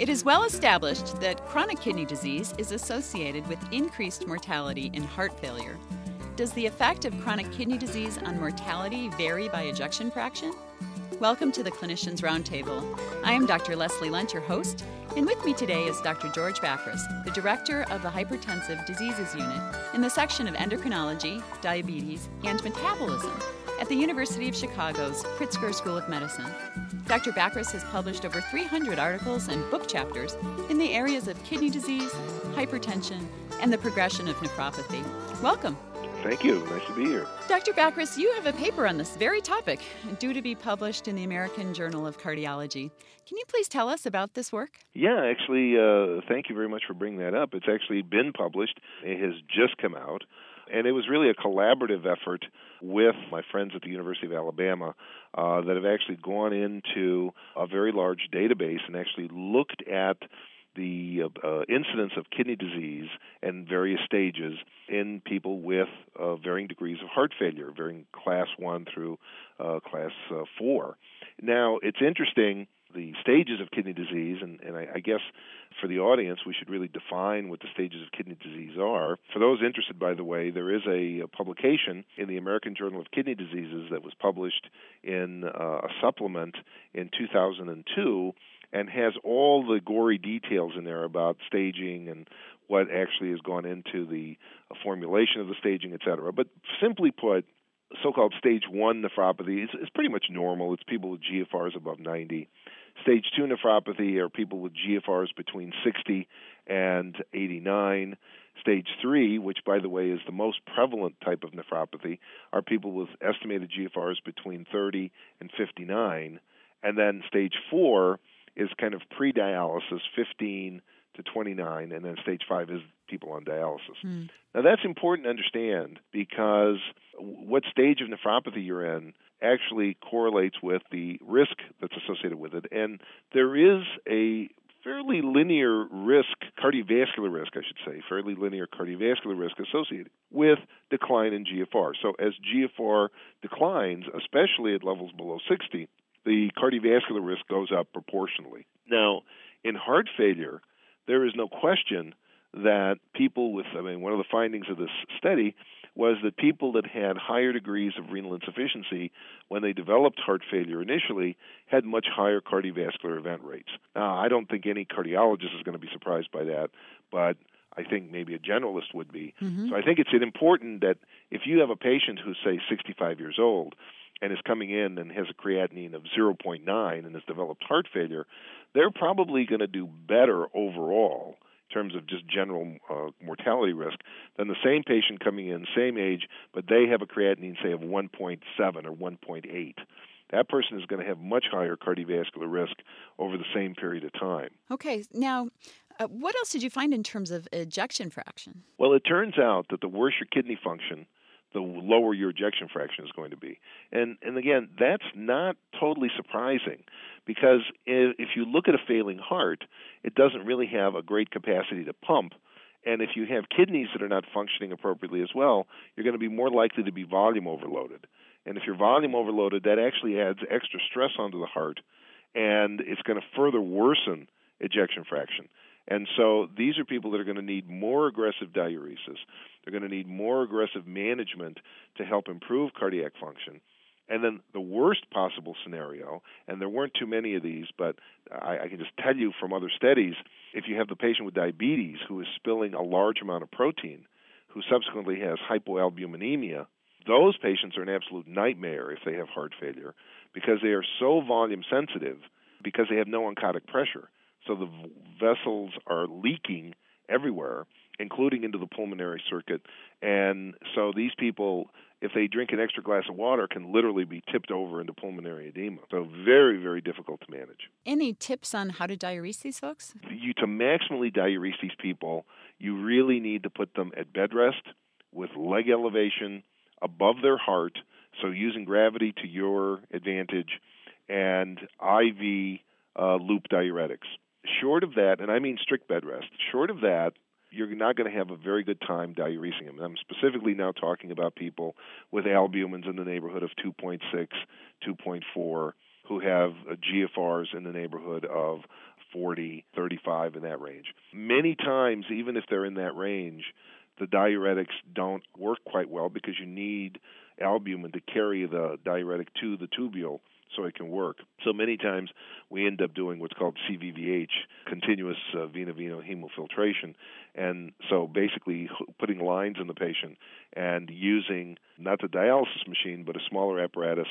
It is well established that chronic kidney disease is associated with increased mortality in heart failure. Does the effect of chronic kidney disease on mortality vary by ejection fraction? Welcome to the Clinicians Roundtable. I am Dr. Leslie Lundt, your host, and with me today is Dr. George Bakris, the director of the Hypertensive Diseases Unit in the section of Endocrinology, Diabetes, and Metabolism at the University of Chicago's Pritzker School of Medicine. Dr. Bakris has published over 300 articles and book chapters in the areas of kidney disease, hypertension, and the progression of nephropathy. Welcome. Thank you. Nice to be here. Dr. Bakris, you have a paper on this very topic due to be published in the American Journal of Cardiology. Can you please tell us about this work? Yeah, actually, uh, thank you very much for bringing that up. It's actually been published, it has just come out. And it was really a collaborative effort with my friends at the University of Alabama uh, that have actually gone into a very large database and actually looked at the uh, uh, incidence of kidney disease and various stages in people with uh, varying degrees of heart failure, varying class 1 through uh, class uh, 4. Now, it's interesting the stages of kidney disease, and, and I, I, guess for the audience, we should really define what the stages of kidney disease are. For those interested, by the way, there is a, a publication in the American Journal of Kidney Diseases that was published in uh, a supplement in 2002 and has all the gory details in there about staging and what actually has gone into the uh, formulation of the staging, et cetera. But simply put, so-called stage one nephropathy is, is pretty much normal. It's people with GFRs above 90. Stage two nephropathy are people with GFRs between 60 and 89. Stage three, which by the way is the most prevalent type of nephropathy, are people with estimated GFRs between 30 and 59. And then stage four is kind of pre dialysis, 15 to 29, and then stage five is people on dialysis. Mm. Now, that's important to understand because what stage of nephropathy you're in actually correlates with the risk that's associated with it. And there is a fairly linear risk, cardiovascular risk, I should say, fairly linear cardiovascular risk associated with decline in GFR. So as GFR declines, especially at levels below 60, the cardiovascular risk goes up proportionally. Now, in heart failure, there is no question that people with, I mean, one of the findings of this study was that people that had higher degrees of renal insufficiency when they developed heart failure initially had much higher cardiovascular event rates. Now, I don't think any cardiologist is going to be surprised by that, but I think maybe a generalist would be. Mm-hmm. So I think it's important that if you have a patient who's, say, 65 years old, and is coming in and has a creatinine of 0.9 and has developed heart failure, they're probably going to do better overall terms of just general uh, mortality risk than the same patient coming in, same age, but they have a creatinine, say, of 1.7 or 1.8 that person is going to have much higher cardiovascular risk over the same period of time. Okay, now uh, what else did you find in terms of ejection fraction? Well, it turns out that the worse your kidney function, the lower your ejection fraction is going to be. And and again, that's not totally surprising because if you look at a failing heart, it doesn't really have a great capacity to pump. And if you have kidneys that are not functioning appropriately as well, you're going to be more likely to be volume overloaded. And if you're volume overloaded, that actually adds extra stress onto the heart, and it's going to further worsen ejection fraction. And so these are people that are going to need more aggressive diuresis. They're going to need more aggressive management to help improve cardiac function. And then the worst possible scenario, and there weren't too many of these, but I, I, can just tell you from other studies, if you have the patient with diabetes who is spilling a large amount of protein, who subsequently has hypoalbuminemia, those patients are an absolute nightmare if they have heart failure because they are so volume sensitive because they have no oncotic pressure. So the vessels are leaking everywhere, including into the pulmonary circuit. And so these people, if they drink an extra glass of water, can literally be tipped over into pulmonary edema. So very, very difficult to manage. Any tips on how to diurese these folks? You to maximally diurese these people, you really need to put them at bed rest with leg elevation above their heart, so using gravity to your advantage, and IV uh, loop diuretics. Short of that, and I mean strict bed rest, short of that, you're not going to have a very good time diuresing them. I'm specifically now talking about people with albumins in the neighborhood of 2.6, 2.4, who have uh, GFRs in the neighborhood of 40, 35 in that range. Many times, even if they're in that range, the diuretics don't work quite well because you need albumin to carry the diuretic to the tubule so it can work. So many times we end up doing what's called CVVH, continuous uh, veno-venous hemofiltration. And so basically putting lines in the patient and using not the dialysis machine, but a smaller apparatus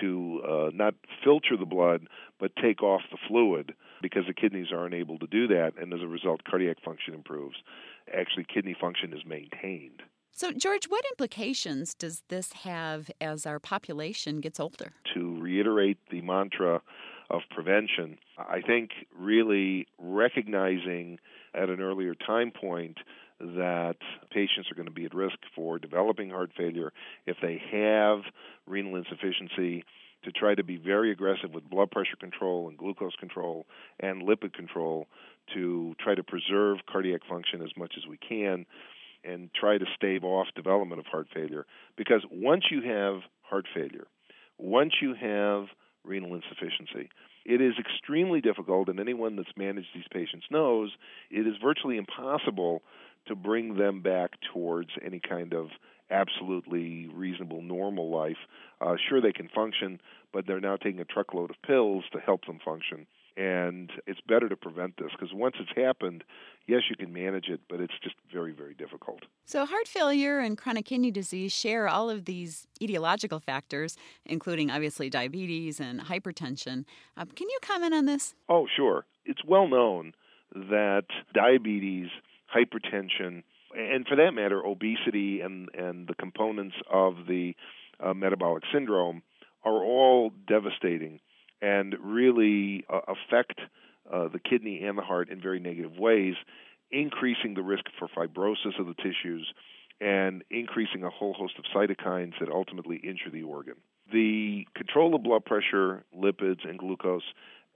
to uh, not filter the blood, but take off the fluid because the kidneys aren't able to do that. And as a result, cardiac function improves. Actually, kidney function is maintained. So, George, what implications does this have as our population gets older? To reiterate the mantra of prevention, I think really recognizing at an earlier time point that patients are going to be at risk for developing heart failure if they have renal insufficiency to try to be very aggressive with blood pressure control and glucose control and lipid control to try to preserve cardiac function as much as we can and try to stave off development of heart failure. Because once you have heart failure, once you have renal insufficiency, it is extremely difficult, and anyone that's managed these patients knows it is virtually impossible to bring them back towards any kind of absolutely reasonable normal life. Uh, sure, they can function, but they're now taking a truckload of pills to help them function and it's better to prevent this because once it's happened, yes, you can manage it, but it's just very, very difficult. So, heart failure and chronic kidney disease share all of these etiological factors, including obviously diabetes and hypertension. Um, can you comment on this? Oh, sure. It's well known that diabetes, hypertension, and for that matter, obesity and, and the components of the uh, metabolic syndrome are all devastating and really uh, affect uh, the kidney and the heart in very negative ways, increasing the risk for fibrosis of the tissues and increasing a whole host of cytokines that ultimately injure the organ. The control of blood pressure, lipids, and glucose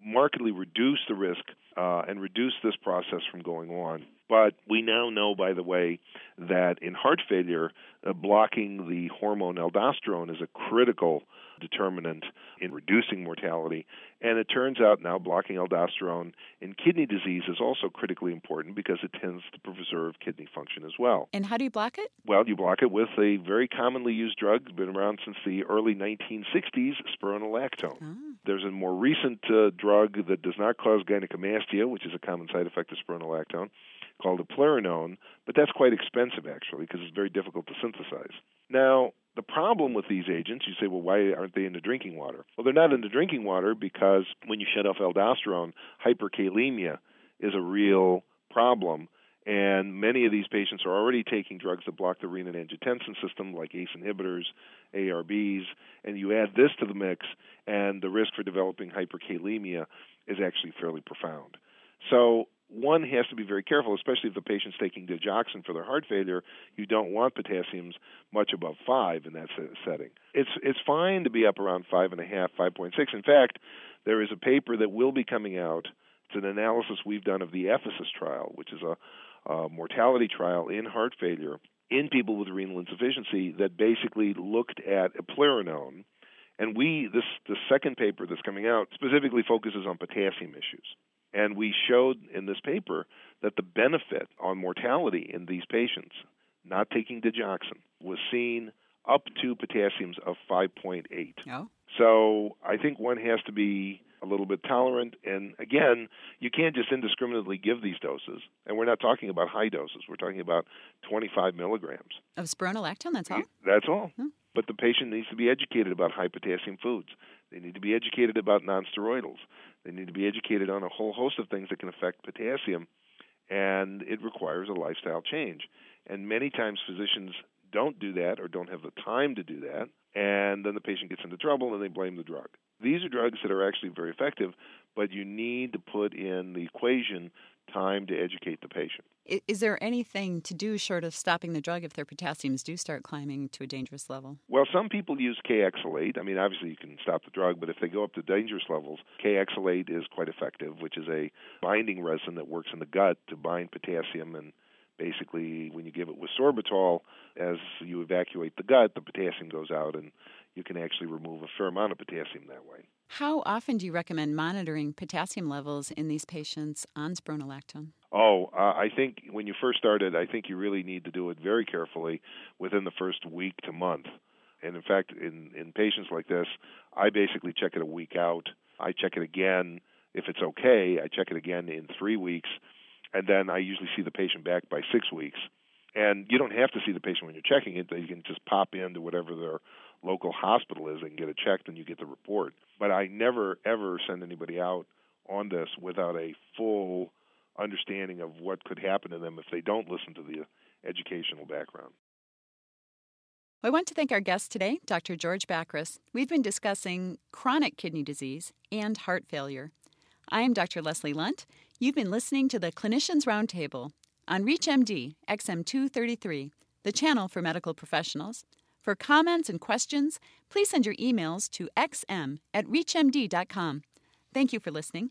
markedly reduce the risk uh, and reduce this process from going on. But we now know, by the way, that in heart failure, uh, blocking the hormone aldosterone is a critical determinant in reducing mortality. And it turns out now blocking aldosterone in kidney disease is also critically important because it tends to preserve kidney function as well. And how do you block it? Well, you block it with a very commonly used drug, been around since the early 1960s, spironolactone. Oh. There's a more recent uh, drug that does not cause gynecomastia, which is a common side effect of spironolactone called eplerenone, but that's quite expensive actually because it's very difficult to synthesize. Now, the problem with these agents, you say, well, why aren't they in the drinking water? Well, they're not in the drinking water because when you shut off aldosterone, hyperkalemia is a real problem. And many of these patients are already taking drugs that block the renin-angiotensin system, like ACE inhibitors, ARBs, and you add this to the mix, and the risk for developing hyperkalemia is actually fairly profound. So one has to be very careful, especially if the patient's taking digoxin for their heart failure. You don't want potassiums much above five in that setting. It's it's fine to be up around five and a half, five point six. In fact, there is a paper that will be coming out. It's an analysis we've done of the Ephesus trial, which is a, a mortality trial in heart failure in people with renal insufficiency that basically looked at eplerenone. And we this the second paper that's coming out specifically focuses on potassium issues. And we showed in this paper that the benefit on mortality in these patients not taking digoxin was seen up to potassiums of 5.8. Oh. So I think one has to be a little bit tolerant. And again, you can't just indiscriminately give these doses. And we're not talking about high doses. We're talking about 25 milligrams of spironolactone. That's all. That's all. Hmm. But the patient needs to be educated about high potassium foods. They need to be educated about nonsteroidals. They need to be educated on a whole host of things that can affect potassium, and it requires a lifestyle change. And many times physicians don't do that or don't have the time to do that, and then the patient gets into trouble and they blame the drug. These are drugs that are actually very effective, but you need to put in the equation time to educate the patient. Is there anything to do short of stopping the drug if their potassiums do start climbing to a dangerous level? Well, some people use Kayexalate. I mean, obviously you can stop the drug, but if they go up to dangerous levels, Kayexalate is quite effective, which is a binding resin that works in the gut to bind potassium and basically when you give it with sorbitol as you evacuate the gut the potassium goes out and you can actually remove a fair amount of potassium that way How often do you recommend monitoring potassium levels in these patients on spironolactone? Oh, uh, I think when you first started, I think you really need to do it very carefully within the first week to month. And in fact, in in patients like this, I basically check it a week out. I check it again if it's okay. I check it again in three weeks, and then I usually see the patient back by six weeks. And you don't have to see the patient when you're checking it. You can just pop into whatever their local hospital is and get it checked, and you get the report. But I never ever send anybody out on this without a full understanding of what could happen to them if they don't listen to the educational background. I want to thank our guest today, Dr. George Bakris. We've been discussing chronic kidney disease and heart failure. I am Dr. Leslie Lundt. You've been listening to the Clinicians Roundtable on ReachMD XM233, the channel for medical professionals. For comments and questions, please send your emails to xm at reachmd.com. Thank you for listening.